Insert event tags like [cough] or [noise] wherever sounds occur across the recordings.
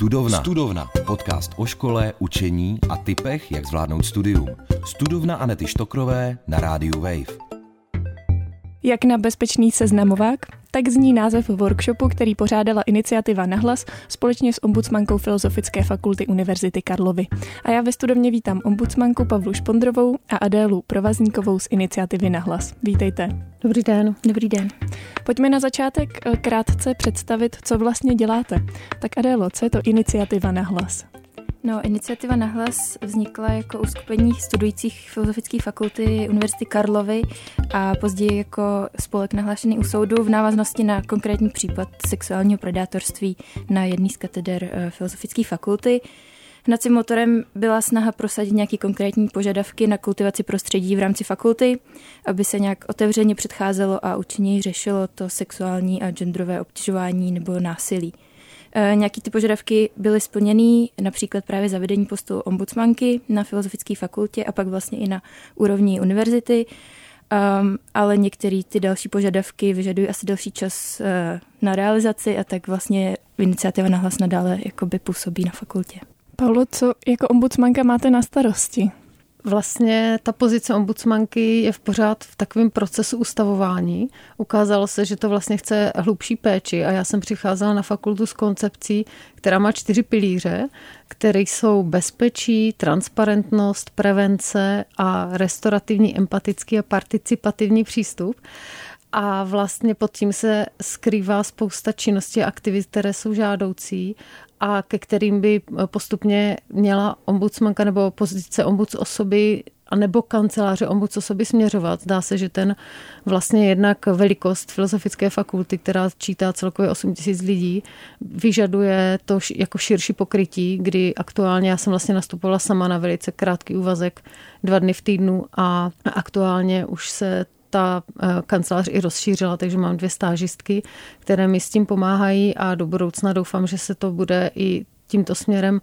Studovna. Studovna. Podcast o škole, učení a typech, jak zvládnout studium. Studovna Anety Štokrové na rádiu Wave. Jak na bezpečný seznamovák, tak zní název workshopu, který pořádala iniciativa Nahlas společně s ombudsmankou Filozofické fakulty Univerzity Karlovy. A já ve studovně vítám ombudsmanku Pavlu Špondrovou a Adélu Provazníkovou z iniciativy Nahlas. Vítejte. Dobrý den. Dobrý den. Pojďme na začátek eh, krátce představit, co vlastně děláte. Tak Adélo, co je to iniciativa Nahlas? No, iniciativa Nahlas vznikla jako uskupení studujících filozofické fakulty Univerzity Karlovy a později jako spolek nahlášený u soudu v návaznosti na konkrétní případ sexuálního predátorství na jedné z kateder eh, filozofické fakulty. Hnacím motorem byla snaha prosadit nějaké konkrétní požadavky na kultivaci prostředí v rámci fakulty, aby se nějak otevřeně předcházelo a účinněji řešilo to sexuální a genderové obtěžování nebo násilí. E, nějaký ty požadavky byly splněny, například právě zavedení postu ombudsmanky na Filozofické fakultě a pak vlastně i na úrovni univerzity, um, ale některé ty další požadavky vyžadují asi delší čas uh, na realizaci a tak vlastně iniciativa nahlas nadále jakoby působí na fakultě. Paulo, co jako ombudsmanka máte na starosti? Vlastně ta pozice ombudsmanky je v pořád v takovém procesu ustavování. Ukázalo se, že to vlastně chce hlubší péči a já jsem přicházela na fakultu s koncepcí, která má čtyři pilíře, které jsou bezpečí, transparentnost, prevence a restaurativní, empatický a participativní přístup. A vlastně pod tím se skrývá spousta činností a aktivit, které jsou žádoucí a ke kterým by postupně měla ombudsmanka nebo pozice ombuds osoby a nebo kanceláře ombuds osoby směřovat. Zdá se, že ten vlastně jednak velikost filozofické fakulty, která čítá celkově 8 tisíc lidí, vyžaduje to jako širší pokrytí, kdy aktuálně já jsem vlastně nastupovala sama na velice krátký úvazek, dva dny v týdnu a aktuálně už se ta eh, kancelář i rozšířila, takže mám dvě stážistky, které mi s tím pomáhají a do budoucna doufám, že se to bude i tímto směrem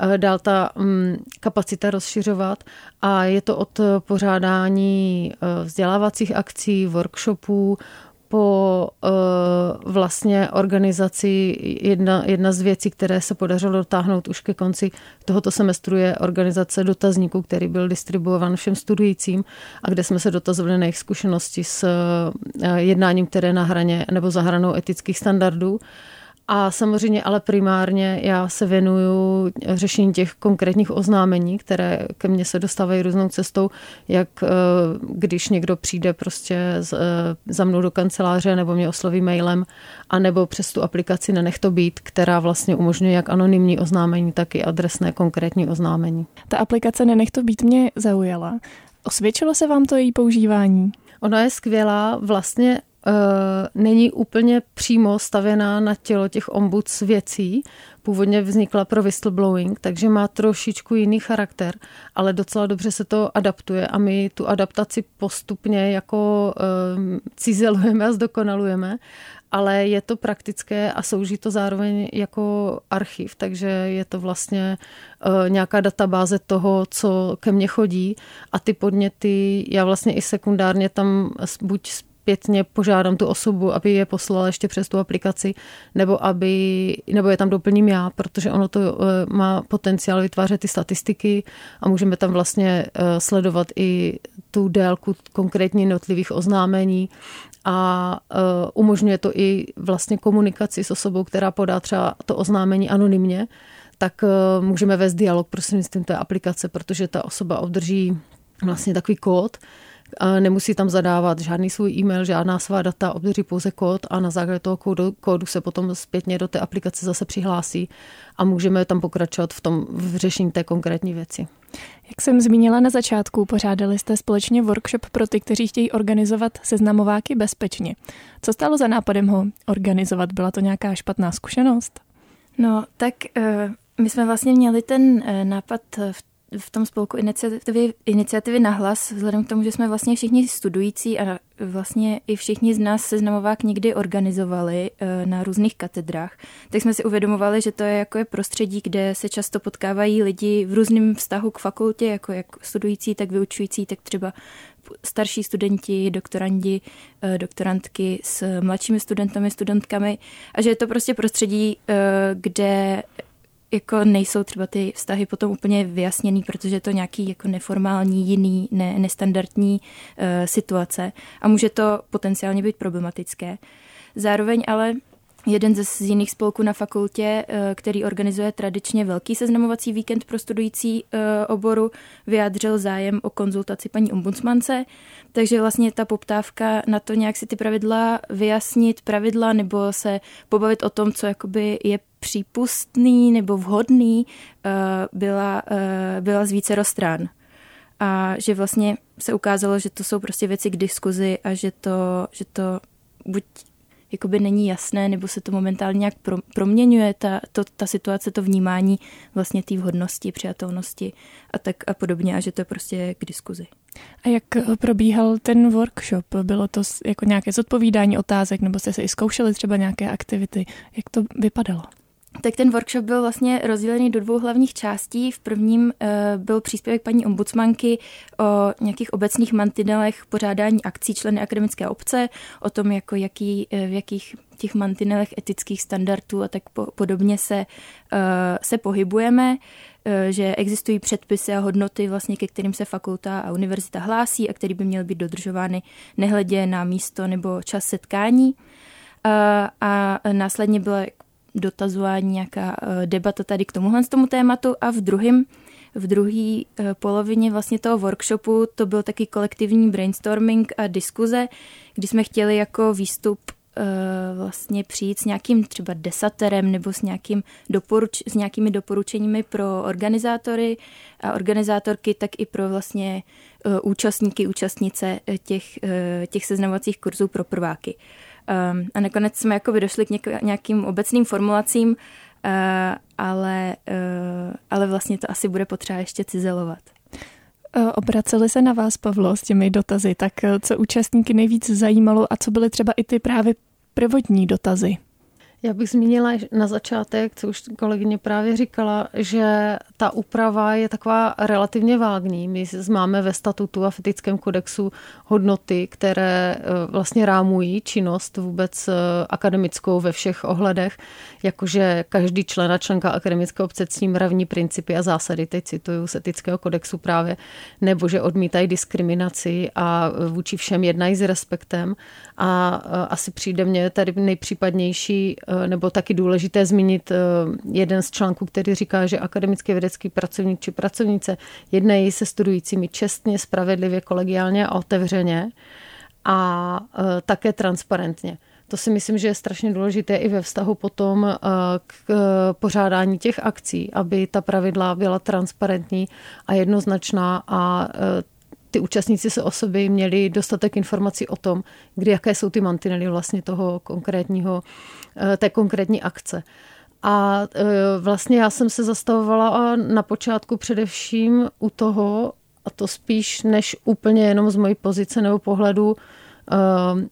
eh, dál ta mm, kapacita rozšiřovat. A je to od pořádání eh, vzdělávacích akcí, workshopů, po uh, vlastně organizaci, jedna, jedna z věcí, které se podařilo dotáhnout už ke konci tohoto semestru, je organizace dotazníků, který byl distribuovan všem studujícím a kde jsme se dotazovali na jejich zkušenosti s uh, jednáním, které na hraně nebo za hranou etických standardů. Uh, a samozřejmě ale primárně já se věnuju řešení těch konkrétních oznámení, které ke mně se dostávají různou cestou, jak eh, když někdo přijde prostě eh, za mnou do kanceláře nebo mě osloví mailem, anebo přes tu aplikaci Nenech to být, která vlastně umožňuje jak anonymní oznámení, tak i adresné konkrétní oznámení. Ta aplikace Nenech to být mě zaujala. Osvědčilo se vám to její používání? Ona je skvělá, vlastně není úplně přímo stavěná na tělo těch ombuds věcí. Původně vznikla pro whistleblowing, takže má trošičku jiný charakter, ale docela dobře se to adaptuje a my tu adaptaci postupně jako um, cizelujeme a zdokonalujeme, ale je to praktické a slouží to zároveň jako archiv, takže je to vlastně uh, nějaká databáze toho, co ke mně chodí a ty podněty, já vlastně i sekundárně tam buď zpětně požádám tu osobu, aby je poslala ještě přes tu aplikaci, nebo, aby, nebo je tam doplním já, protože ono to eh, má potenciál vytvářet ty statistiky a můžeme tam vlastně eh, sledovat i tu délku konkrétně jednotlivých oznámení a eh, umožňuje to i vlastně komunikaci s osobou, která podá třeba to oznámení anonymně, tak můžeme vést dialog prostřednictvím té aplikace, protože ta osoba obdrží vlastně takový kód, nemusí tam zadávat žádný svůj e-mail, žádná svá data, obdrží pouze kód a na základě toho kódu, kódu se potom zpětně do té aplikace zase přihlásí a můžeme tam pokračovat v tom v řešení té konkrétní věci. Jak jsem zmínila na začátku, pořádali jste společně workshop pro ty, kteří chtějí organizovat seznamováky bezpečně. Co stálo za nápadem ho organizovat? Byla to nějaká špatná zkušenost? No, tak uh, my jsme vlastně měli ten uh, nápad v v tom spolku iniciativy, iniciativy na hlas, vzhledem k tomu, že jsme vlastně všichni studující a vlastně i všichni z nás seznamovák někdy organizovali eh, na různých katedrách, tak jsme si uvědomovali, že to je jako je prostředí, kde se často potkávají lidi v různém vztahu k fakultě, jako jak studující, tak vyučující, tak třeba starší studenti, doktorandi, eh, doktorantky s mladšími studentami, studentkami. A že je to prostě prostředí, eh, kde jako nejsou třeba ty vztahy potom úplně vyjasněný, protože je to nějaký jako neformální, jiný, ne, nestandardní uh, situace a může to potenciálně být problematické. Zároveň ale jeden ze z jiných spolků na fakultě, eh, který organizuje tradičně velký seznamovací víkend pro studující eh, oboru, vyjádřil zájem o konzultaci paní ombudsmance, takže vlastně ta poptávka na to nějak si ty pravidla vyjasnit, pravidla nebo se pobavit o tom, co jakoby je přípustný nebo vhodný, eh, byla, byla z více stran. A že vlastně se ukázalo, že to jsou prostě věci k diskuzi a že to, že to buď jakoby není jasné, nebo se to momentálně nějak pro, proměňuje, ta, to, ta situace, to vnímání vlastně té vhodnosti, přijatelnosti a tak a podobně a že to je prostě k diskuzi. A jak probíhal ten workshop? Bylo to jako nějaké zodpovídání otázek, nebo jste se i zkoušeli třeba nějaké aktivity? Jak to vypadalo? Tak ten workshop byl vlastně rozdělený do dvou hlavních částí. V prvním eh, byl příspěvek paní ombudsmanky o nějakých obecných mantinelech pořádání akcí členy akademické obce, o tom, jako jaký, eh, v jakých těch mantinelech etických standardů a tak podobně se, eh, se pohybujeme že existují předpisy a hodnoty, vlastně, ke kterým se fakulta a univerzita hlásí a které by měly být dodržovány nehledě na místo nebo čas setkání. A následně byla dotazování, nějaká eh, debata tady k tomuhle z tomu tématu a v druhém v druhé eh, polovině vlastně toho workshopu to byl taky kolektivní brainstorming a diskuze, kdy jsme chtěli jako výstup eh, vlastně přijít s nějakým třeba desaterem nebo s, nějakým doporuč, s nějakými doporučeními pro organizátory a organizátorky, tak i pro vlastně účastníky, účastnice těch, těch seznamovacích kurzů pro prváky. Um, a nakonec jsme jako došli k nějakým obecným formulacím, uh, ale, uh, ale vlastně to asi bude potřeba ještě cizelovat. Eh, obraceli se na vás, Pavlo, s těmi dotazy, tak co účastníky nejvíc zajímalo a co byly třeba i ty právě prvotní dotazy? Já bych zmínila na začátek, co už kolegyně právě říkala, že ta úprava je taková relativně vágní. My máme ve statutu a v etickém kodexu hodnoty, které e, vlastně rámují činnost vůbec e, akademickou ve všech ohledech, jakože každý člen a členka akademické obce cní mravní principy a zásady, teď cituju z etického kodexu právě, nebo že odmítají diskriminaci a vůči všem jednají s respektem. A e, asi přijde mně tady nejpřípadnější nebo taky důležité zmínit eh, jeden z článků, který říká, že akademický vědecký pracovník či pracovnice jednají se studujícími čestně, spravedlivě, kolegiálně a otevřeně a eh, také transparentně. To si myslím, že je strašně důležité i ve vztahu potom k pořádání těch akcí, aby ta pravidla byla transparentní a jednoznačná a ty účastníci se o sobě měli dostatek informací o tom, kdy jaké jsou ty mantinely vlastně toho konkrétního, eh, té konkrétní akce. A eh, vlastně já jsem se zastavovala na počátku především u toho, a to spíš než úplně jenom z mojí pozice nebo pohledu uh,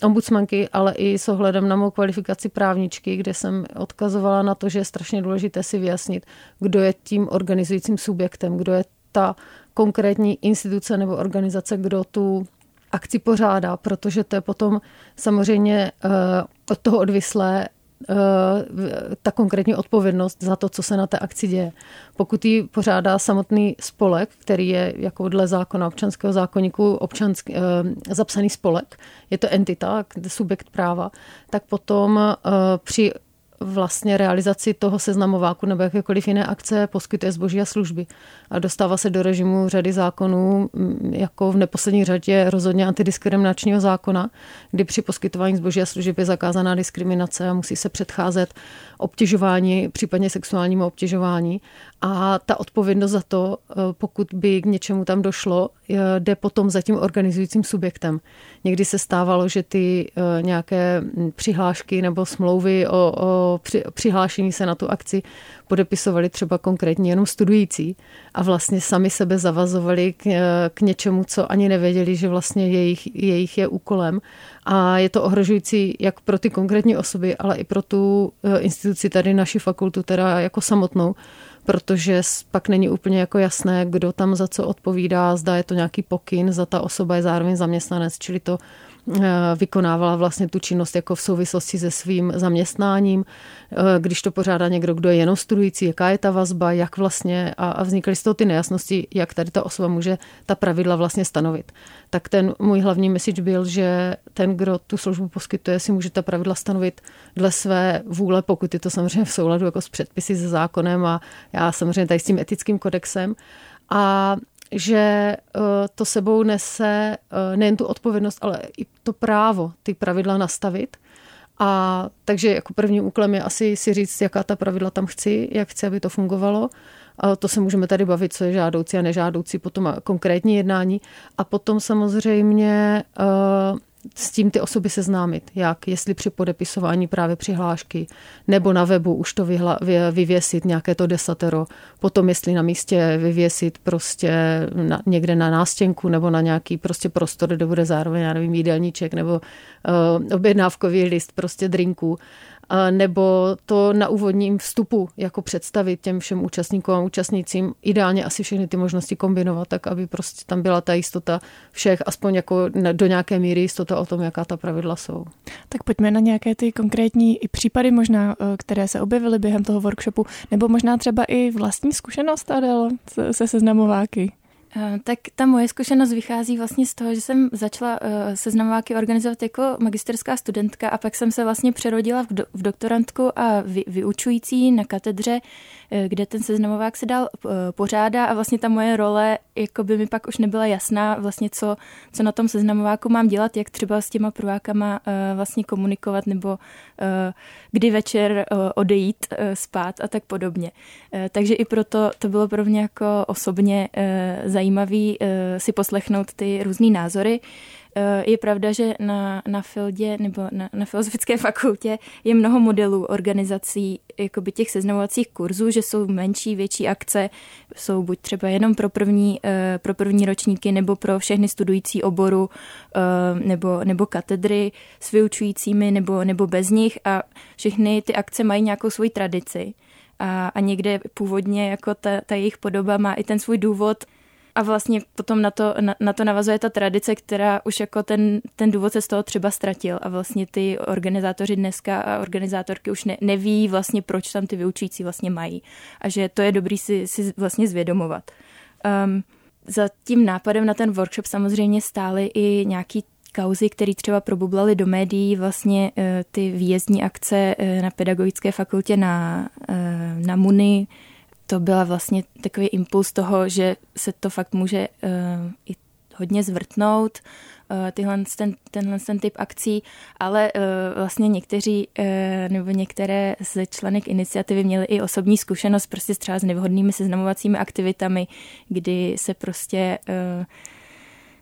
ombudsmanky, ale i s ohledem na mou kvalifikaci právničky, kde jsem odkazovala na to, že je strašně důležité si vyjasnit, kdo je tím organizujícím subjektem, kdo je ta konkrétní instituce nebo organizace, kdo tu akci pořádá, protože to je potom samozřejmě uh, od toho odvislé uh, ta konkrétní odpovědnost za to, co se na té akci děje. Pokud ji pořádá samotný spolek, který je jako dle zákona občanského zákonníku občanský, uh, zapsaný spolek, je to entita, subjekt práva, tak potom při vlastně realizaci toho seznamováku nebo jakékoliv jiné akce poskytuje zboží a služby. A dostává se do režimu řady zákonů, jako v neposlední řadě rozhodně antidiskriminačního zákona, kdy při poskytování zboží a služeb je zakázaná diskriminace a musí se předcházet obtěžování, případně sexuálnímu obtěžování. A ta odpovědnost za to, eh, pokud by k něčemu tam došlo, jde potom za tím organizujícím subjektem. Někdy se stávalo, že ty eh, nějaké přihlášky nebo smlouvy o, o přihlášení se na tu akci podepisovali třeba konkrétně jenom studující a vlastně sami sebe zavazovali k, eh, k něčemu, co ani nevěděli, že vlastně jejich, jejich je úkolem. A je to ohrožující jak pro ty konkrétní osoby, ale i pro tu instituci tady, naši fakultu, teda jako samotnou, protože pak není úplně jako jasné, kdo tam za co odpovídá, zda je to nějaký pokyn, za ta osoba je zároveň zaměstnanec, čili to vykonávala vlastně tu činnost jako v souvislosti se svým zaměstnáním. Když to pořádá někdo, kdo je jenom studující, jaká je ta vazba, jak vlastně a vznikaly z toho ty nejasnosti, jak tady ta osoba může ta pravidla vlastně stanovit. Tak ten můj hlavní message byl, že ten, kdo tu službu poskytuje, si může ta pravidla stanovit dle své vůle, pokud je to samozřejmě v souladu jako s předpisy, se zákonem a já samozřejmě tady s tím etickým kodexem. A že eh, to sebou nese eh, nejen tu odpovědnost, ale i to právo ty pravidla nastavit. A takže jako prvním úkolem je asi si říct, jaká ta pravidla tam chci, jak chci, aby to fungovalo. A to se můžeme tady bavit, co je žádoucí a nežádoucí, potom konkrétní jednání. A potom samozřejmě uh, s tím ty osoby seznámit, jak, jestli při podepisování právě přihlášky, nebo na webu už to vyhla, vy, vyvěsit, nějaké to desatero, potom jestli na místě vyvěsit prostě na, někde na nástěnku, nebo na nějaký prostě prostor, kde bude zároveň, já nevím, jídelníček, nebo uh, objednávkový list prostě drinků nebo to na úvodním vstupu jako představit těm všem účastníkům a účastnicím. Ideálně asi všechny ty možnosti kombinovat, tak aby prostě tam byla ta jistota všech, aspoň jako do nějaké míry jistota o tom, jaká ta pravidla jsou. Tak pojďme na nějaké ty konkrétní i případy možná, eh, které se objevily během toho workshopu, nebo možná třeba i vlastní zkušenost, Adel, se seznamováky. Eh, tak ta moje zkušenost vychází vlastně z toho, že jsem začala uh, seznamováky organizovat jako magisterská studentka a pak jsem se vlastně přerodila v, do, v doktorantku a vy, vyučující na katedře, uh, kde ten seznamovák se dal uh, pořádá a vlastně ta moje role jako by mi pak už nebyla jasná vlastně co, co na tom seznamováku mám dělat, jak třeba s těma prvákama uh, vlastně komunikovat nebo kdy večer odejít spát a tak podobně. Takže i proto to bylo pro mě jako osobně zajímavý eh, si poslechnout ty různé názory. Eh, je pravda, že na, na Fildě nebo na, na Filozofické [laughs] fakultě je mnoho modelů organizací jakoby těch seznamovacích kurzů, že jsou menší, větší akce, jsou buď třeba jenom pro první, eh, pro první ročníky nebo pro všechny studující oboru nebo, nebo katedry s vyučujícími nebo, nebo bez nich a všechny ty akce mají nějakou svoji tradici. A, a někde původně jako ta, ta jejich podoba má i ten svůj důvod, a vlastně potom na to, na, na to navazuje ta tradice, která už jako ten, ten důvod se z toho třeba ztratil. A vlastně ty organizátoři dneska a organizátorky už ne, neví vlastně, proč tam ty vyučující vlastně mají. A že to je dobrý si, si vlastně zvědomovat. Um, za tím nápadem na ten workshop samozřejmě stály i nějaký kauzy, které třeba probublaly do médií, vlastně uh, ty výjezdní akce uh, na pedagogické fakultě na, uh, na MUNI, to byla vlastně takový impuls toho, že se to fakt může uh, i hodně zvrtnout, uh, tyhle, ten, tenhle ten typ akcí, ale uh, vlastně někteří uh, nebo některé z členek iniciativy měli i osobní zkušenost prostě třeba s nevhodnými seznamovacími aktivitami, kdy se prostě uh,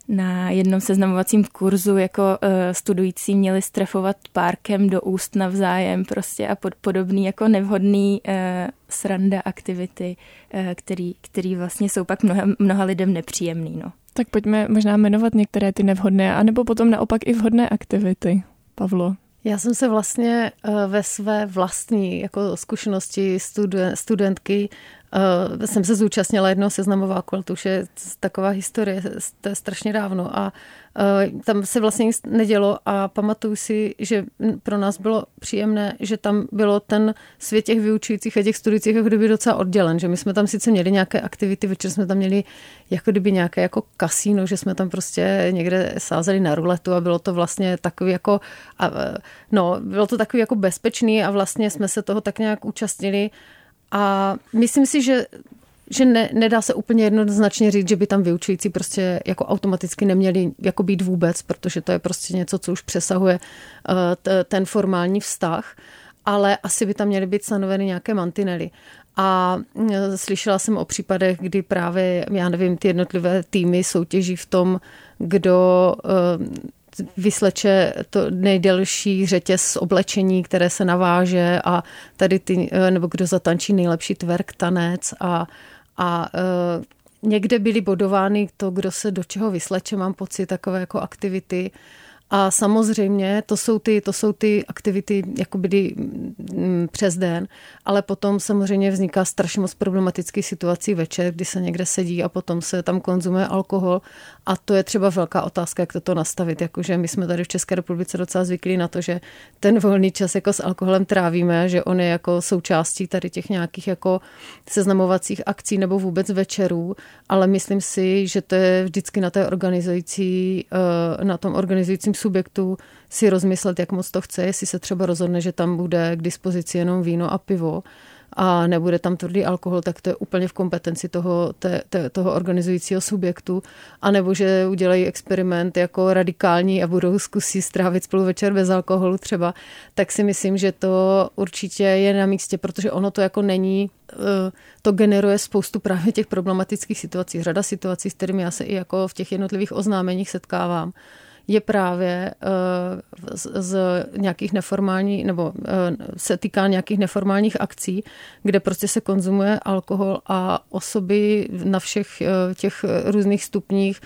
na jednom seznamovacím kurzu jako uh, studující měli strefovat párkem do úst navzájem prostě a pod, podobný jako nevhodný uh, sranda aktivity, uh, který, který vlastně jsou pak mnoha, mnoha lidem nepříjemný. No. Tak pojďme možná jmenovat některé ty nevhodné, anebo potom naopak i vhodné aktivity. Pavlo. Já jsem se vlastně ve své vlastní jako zkušenosti studentky Uh, jsem se zúčastnila jednoho seznamováku, ale to už je taková historie, to je strašně dávno. A uh, tam se vlastně nic nedělo a pamatuju si, že pro nás bylo příjemné, že tam bylo ten svět těch vyučujících a těch studujících jako kdyby docela oddělen, že my jsme tam sice měli nějaké aktivity, večer jsme tam měli jako kdyby nějaké jako kasíno, že jsme tam prostě někde sázeli na ruletu a bylo to vlastně takový jako, a, no, bylo to takový jako bezpečný a vlastně jsme se toho tak nějak účastnili a myslím si, že že ne, nedá se úplně jednoznačně říct, že by tam vyučující prostě jako automaticky neměli jako být vůbec, protože to je prostě něco, co už přesahuje t, ten formální vztah, ale asi by tam měly být stanoveny nějaké mantinely. A uh, slyšela jsem o případech, kdy právě, já nevím, ty jednotlivé týmy soutěží v tom, kdo uh, vysleče to nejdelší řetěz oblečení, které se naváže a tady ty, eh, nebo kdo zatančí nejlepší tverk, tanec a, a eh, někde byly bodovány to, kdo se do čeho vysleče, mám pocit, takové jako aktivity A samozřejmě to jsou ty, to jsou ty aktivity jakoby mm, přes den, ale potom samozřejmě vzniká strašně moc problematických situací večer, kdy se někde sedí a potom se tam konzumuje alkohol a to je třeba velká otázka, jak toto nastavit. Jakože my jsme tady v České republice docela zvyklí na to, že ten volný čas jako s alkoholem trávíme, že on je jako součástí tady těch nějakých jako seznamovacích akcí nebo vůbec večerů, ale myslím si, že to je vždycky na té organizující, eh, na tom organizujícím subjektu si rozmyslet, jak moc to chce, jestli se třeba rozhodne, že tam bude k dispozici jenom víno a pivo, a nebude tam tvrdý alkohol, tak to je úplně v kompetenci toho, te, te, toho organizujícího subjektu. A nebo že udělají experiment jako radikální a budou zkusí strávit spolu večer bez alkoholu třeba, tak si myslím, že to určitě je na místě, protože ono to jako není, eh, to generuje spoustu právě těch problematických situací. Řada situací, s kterými já se i jako v těch jednotlivých oznámeních setkávám je právě eh, z, nějakých neformální, nebo eh, se týká nějakých neformálních akcí, kde prostě se konzumuje alkohol a osoby na všech eh, těch různých stupních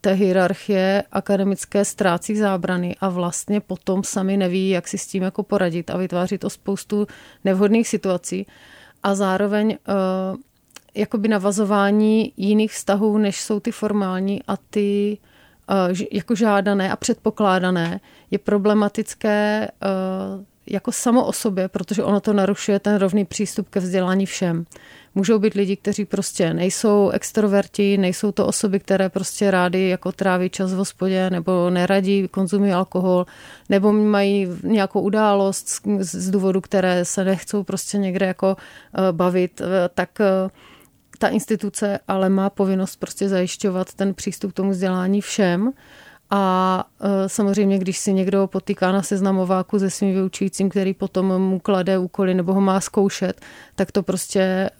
té hierarchie akademické ztrácí zábrany a vlastně potom sami neví, jak si s tím jako poradit a vytváří to spoustu nevhodných situací. A zároveň jakoby navazování jiných vztahů, než jsou ty formální a ty Eh, jako žádané a předpokládané je problematické eh, jako samo o sobě, protože ono to narušuje ten rovný přístup ke vzdělání všem. Můžou být lidi, kteří prostě nejsou extroverti, nejsou to osoby, které prostě rádi jako tráví čas v hospodě nebo neradí, konzumují alkohol, nebo mají nějakou událost z, z důvodu, které se nechcou prostě někde jako eh, bavit, tak ta instituce ale má povinnost prostě zajišťovat ten přístup k tomu vzdělání všem. A e, samozřejmě, když si někdo potýká na seznamováku se svým vyučujícím, který potom mu klade úkoly nebo ho má zkoušet, tak to prostě e,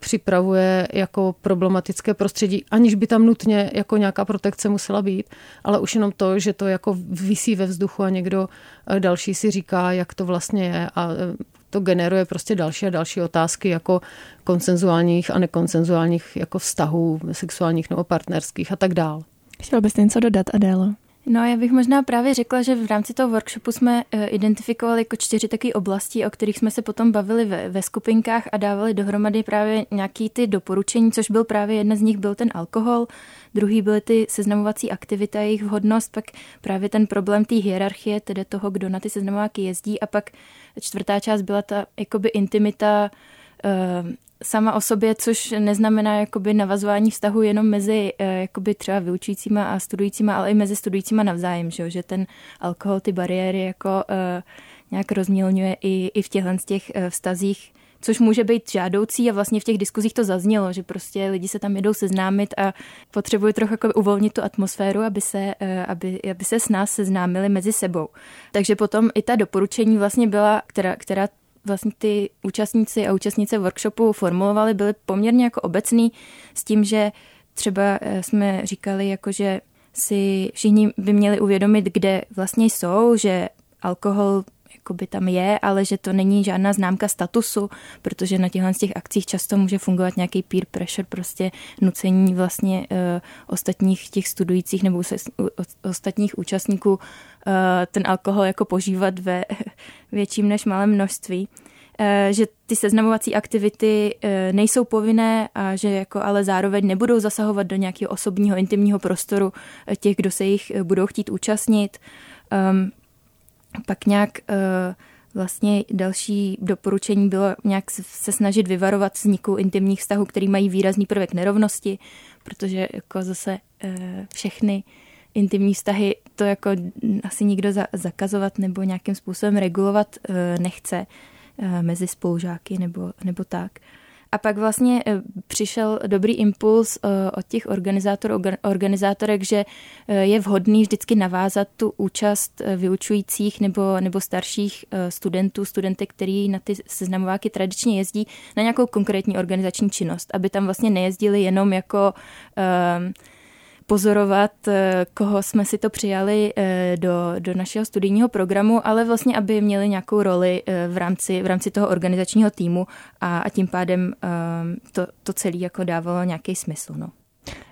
připravuje jako problematické prostředí, aniž by tam nutně jako nějaká protekce musela být, ale už jenom to, že to jako visí ve vzduchu a někdo e, další si říká, jak to vlastně je a to generuje prostě další a další otázky jako konsenzuálních a nekonsenzuálních jako vztahů sexuálních nebo partnerských a tak dál. Chtěl bys něco dodat, Adélo? No já bych možná právě řekla, že v rámci toho workshopu jsme eh, identifikovali jako čtyři takové oblasti, o kterých jsme se potom bavili ve, ve skupinkách a dávali dohromady právě nějaký ty doporučení, což byl právě jedna z nich byl ten alkohol, druhý byly ty seznamovací aktivity a jejich vhodnost, pak právě ten problém té hierarchie, tedy toho, kdo na ty seznamováky jezdí a pak čtvrtá část byla ta jakoby intimita uh, sama o sobě, což neznamená jakoby navazování vztahu jenom mezi uh, jakoby třeba vyučujícíma a studujícíma, ale i mezi studujícíma navzájem, že, že ten alkohol ty bariéry jako uh, nějak rozmělňuje i, i v těchhle z těch uh, vztazích což může být žádoucí a vlastně v těch diskuzích to zaznělo, že prostě lidi se tam jedou seznámit a potřebují trochu jako uvolnit tu atmosféru, aby se, eh, aby, aby se s nás seznámili mezi sebou. Takže potom i ta doporučení vlastně byla, která, která vlastně ty účastníci a účastnice workshopu formulovali, byly poměrně jako obecný s tím, že třeba eh, jsme říkali, jako že si všichni by měli uvědomit, kde vlastně jsou, že alkohol jakoby tam je, ale že to není žádná známka statusu, protože na těchto těch akcích často může fungovat nějaký peer pressure, prostě nucení vlastně uh, ostatních těch studujících nebo se, uh, ostatních účastníků uh, ten alkohol jako požívat ve [laughs] větším než malém množství že ty seznamovací aktivity nejsou povinné a že jako ale zároveň nebudou zasahovat do nějakého osobního intimního prostoru těch, kdo se jich budou chtít účastnit. Um, pak nějak uh, vlastně další doporučení bylo nějak se snažit vyvarovat vzniku intimních vztahů, který mají výrazný prvek nerovnosti, protože jako zase uh, všechny intimní vztahy to jako asi nikdo za, zakazovat nebo nějakým způsobem regulovat uh, nechce mezi spolužáky nebo, nebo tak. A pak vlastně eh, přišel dobrý impuls eh, od těch organizátorů, organizátorek, že eh, je vhodný vždycky navázat tu účast vyučujících nebo, nebo starších studentů, studentek, který na ty seznamováky tradičně jezdí, na nějakou konkrétní organizační činnost, aby tam vlastně nejezdili jenom jako uh, pozorovat, eh, koho jsme si to přijali eh, do, do našeho studijního programu, ale vlastně, aby měli nějakou roli eh, v rámci, v rámci toho organizačního týmu a, a tím pádem to, to celé jako dávalo nějaký smysl. No.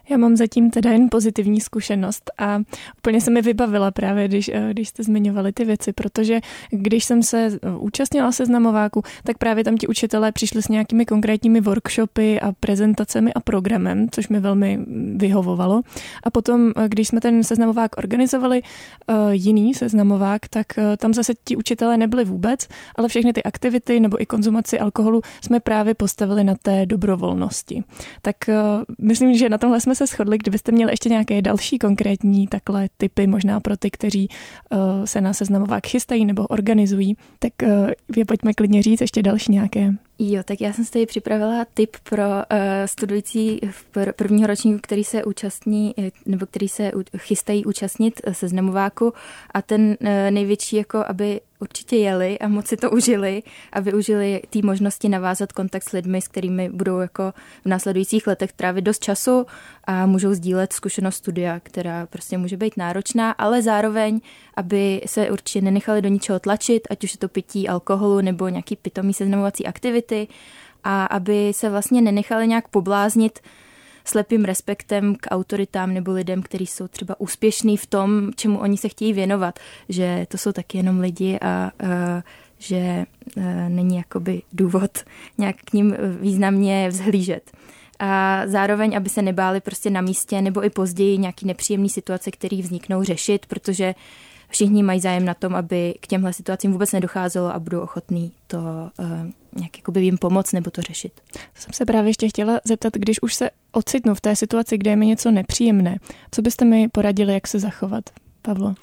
Já mám zatím teda jen pozitivní zkušenost a úplně se mi vybavila právě, když, eh, když jste zmiňovali ty věci, protože když jsem se eh, účastnila seznamováku, tak právě tam ti učitelé přišli s nějakými konkrétními workshopy a prezentacemi a programem, což mi velmi vyhovovalo. A potom, eh, když jsme ten seznamovák organizovali, jiný seznamovák, tak tam zase ti učitelé nebyli vůbec, ale všechny ty aktivity nebo i konzumaci alkoholu jsme právě postavili na té dobrovolnosti. Tak myslím, že na tomhle jsme se shodli, kdybyste měli ještě nějaké další konkrétní takhle typy, možná pro ty, kteří uh, se na seznamovák chystají nebo organizují, tak uh, je pojďme klidně říct ještě další nějaké. Jo, tak já jsem si tady připravila tip pro uh, studující v pr- prvního ročníku, který se účastní, nebo který se u- chystají účastnit seznamováku a ten uh, největší, jako aby určitě jeli a moc si to užili a využili té možnosti navázat kontakt s lidmi, s kterými budou jako v následujících letech trávit dost času a můžou sdílet zkušenost studia, která prostě může být náročná, ale zároveň, aby se určitě nenechali do ničeho tlačit, ať už je to pití alkoholu nebo nějaký pitomý seznamovací aktivity a aby se vlastně nenechali nějak pobláznit slepým respektem k autoritám nebo lidem, kteří jsou třeba úspěšní v tom, čemu oni se chtějí věnovat, že to jsou taky jenom lidi a, a že a, není jakoby důvod nějak k ním významně vzhlížet. A zároveň, aby se nebáli prostě na místě nebo i později nějaký nepříjemný situace, které vzniknou, řešit, protože všichni mají zájem na tom, aby k těmhle situacím vůbec nedocházelo a budou ochotní to uh, nějak jakoby jim pomoct nebo to řešit. Jsem se právě ještě chtěla zeptat, když už se ocitnu v té situaci, kde je mi něco nepříjemné, co byste mi poradili, jak se zachovat, Pavlo?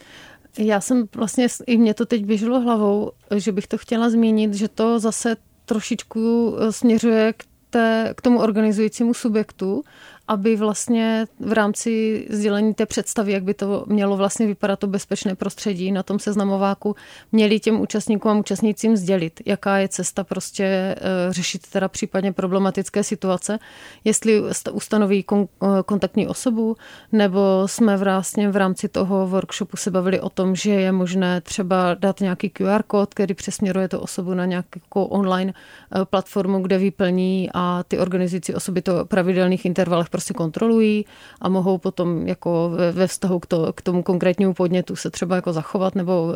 Já jsem vlastně, i mě to teď běželo hlavou, že bych to chtěla zmínit, že to zase trošičku eh, směřuje k, té, k tomu organizujícímu subjektu aby vlastně v rámci sdělení té představy, jak by to mělo vlastně vypadat to bezpečné prostředí na tom seznamováku, měli těm účastníkům a účastnícím sdělit, jaká je cesta prostě eh, řešit teda případně problematické situace, jestli ustanoví eh, kontaktní osobu, nebo jsme vlastně v rámci toho workshopu se bavili o tom, že je možné třeba dát nějaký QR kód, který přesměruje tu osobu na nějakou online eh, platformu, kde vyplní a ty organizující osoby to pravidelných intervalech prostě kontrolují a mohou potom jako ve vztahu k, to, k tomu konkrétnímu podnětu se třeba jako zachovat nebo uh,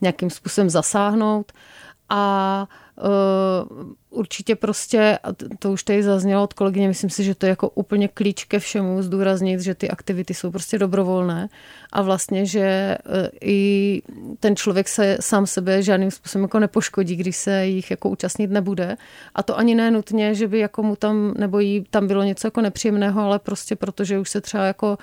nějakým způsobem zasáhnout. A určitě prostě, a to už tady zaznělo od kolegyně, myslím si, že to je jako úplně klíč ke všemu zdůraznit, že ty aktivity jsou prostě dobrovolné a vlastně, že e, i ten člověk se sám sebe žádným způsobem jako nepoškodí, když se jich jako účastnit nebude. A to ani ne nutně, že by jako mu tam, nebo jí tam bylo něco jako nepříjemného, ale prostě protože už se třeba jako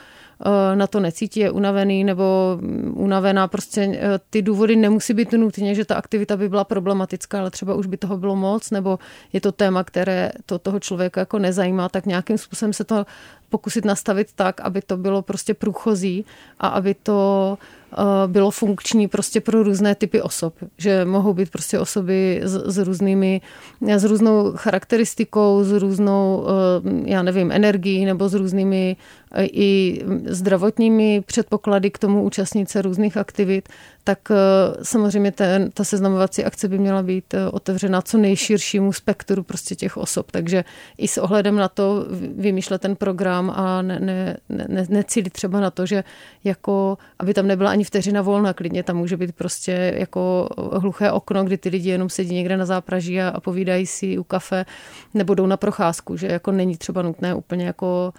e, na to necítí, je unavený nebo unavená. Prostě ty důvody nemusí být nutně, že ta aktivita by byla problematická, ale třeba už by toho bylo moc, nebo je to téma, které to toho člověka jako nezajímá, tak nějakým způsobem se to pokusit nastavit tak, aby to bylo prostě průchozí a aby to eh, bylo funkční prostě pro různé typy osob, že mohou být prostě osoby s, s různými, s různou charakteristikou, s různou, eh, já nevím, energií nebo s různými i zdravotními předpoklady k tomu účastnit se různých aktivit, tak samozřejmě ten, ta seznamovací akce by měla být otevřena co nejširšímu spektru prostě těch osob. Takže i s ohledem na to vymýšlet ten program a ne, ne, ne, necílit třeba na to, že jako, aby tam nebyla ani vteřina volna klidně, tam může být prostě jako hluché okno, kdy ty lidi jenom sedí někde na zápraží a, a povídají si u kafe nebo jdou na procházku, že jako není třeba nutné úplně jako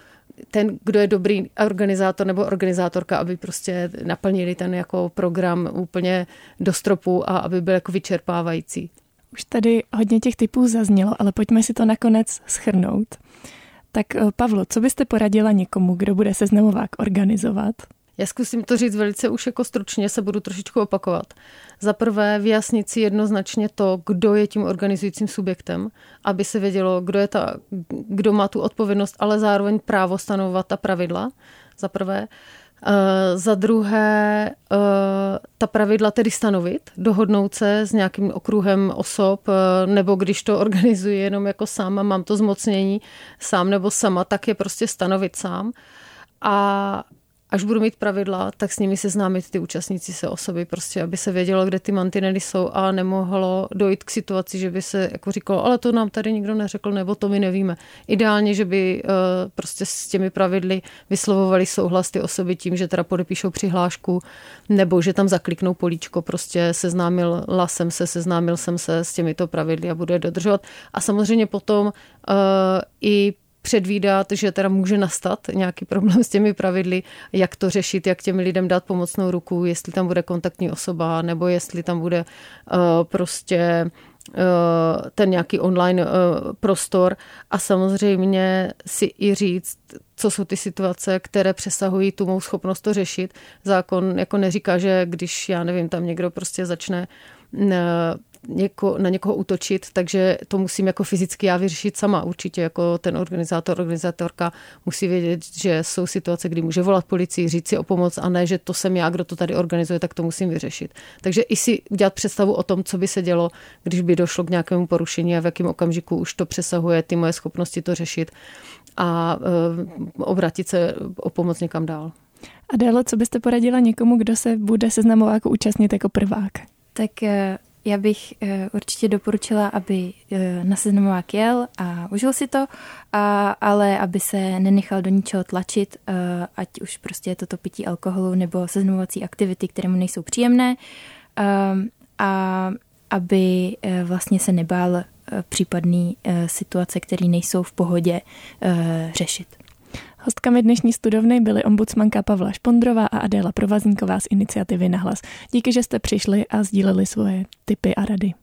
ten, kdo je dobrý organizátor nebo organizátorka, aby prostě naplnili ten jako program úplně do stropu a aby byl jako vyčerpávající. Už tady hodně těch typů zaznělo, ale pojďme si to nakonec schrnout. Tak eh, Pavlo, co byste poradila někomu, kdo bude seznamovák organizovat? Já zkusím to říct velice už jako stručně, se budu trošičku opakovat. Za prvé vyjasnit si jednoznačně to, kdo je tím organizujícím subjektem, aby se vědělo, kdo, je ta, kdo má tu odpovědnost, ale zároveň právo stanovat ta pravidla. Za prvé. Eh, za druhé, eh, ta pravidla tedy stanovit, dohodnout se s nějakým okruhem osob, eh, nebo když to [laughs] organizuje jenom jako sám a mám to zmocnění sám nebo sama, tak je prostě stanovit sám. A až budu mít pravidla, tak s nimi seznámit ty účastníci se osoby, prostě, aby se vědělo, kde ty mantinely jsou a nemohlo dojít k situaci, že by se jako říkalo, ale to nám tady nikdo neřekl, nebo to my nevíme. Ideálně, že by uh, prostě s těmi pravidly vyslovovali souhlas ty osoby tím, že teda podepíšou přihlášku, nebo že tam zakliknou políčko, prostě seznámil jsem se, seznámil jsem se s těmito pravidly a bude dodržovat. A samozřejmě potom uh, i předvídat, že teda může nastat nějaký problém s těmi pravidly, jak to řešit, jak těm lidem dát pomocnou ruku, jestli tam bude kontaktní osoba, nebo jestli tam bude uh, prostě uh, ten nějaký online uh, prostor a samozřejmě si i říct, co jsou ty situace, které přesahují tu mou schopnost to řešit. Zákon jako neříká, že když, já nevím, tam někdo prostě začne něko, na někoho útočit, takže to musím jako fyzicky já vyřešit sama. Určitě jako ten organizátor, organizátorka musí vědět, že jsou situace, kdy může volat policii, říct si o pomoc a ne, že to jsem já, kdo to tady organizuje, tak to musím vyřešit. Takže i si udělat představu o tom, co by se dělo, když by došlo k nějakému porušení a v jakém okamžiku už to přesahuje ty moje schopnosti to řešit a e, obratit se o pomoc někam dál. Adélo, co byste poradila někomu, kdo se bude seznamováku účastnit jako prvák? Tak e, já bych eh, určitě doporučila, aby eh, na seznamovák jel a užil si to, a, ale aby se nenechal do ničeho tlačit, eh, ať už prostě je to to pití alkoholu nebo seznamovací aktivity, které mu nejsou příjemné a aby vlastně se nebál případný situace, které nejsou v pohodě řešit. Hostkami dnešní studovny byly ombudsmanka Pavla Špondrová a Adéla Provazníková z iniciativy Nahlas. Díky, že jste přišli a sdíleli svoje tipy a rady.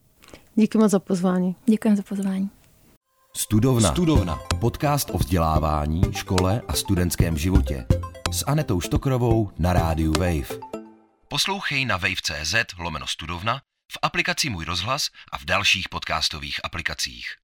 Díky moc za pozvání. Děkujeme za pozvání. Studovna. Studovna. Podcast o vzdělávání, škole a studentském životě. S Anetou Štokrovou na rádiu Wave. Poslouchej na wave.cz lomeno studovna, v aplikaci Můj rozhlas a v dalších podcastových aplikacích.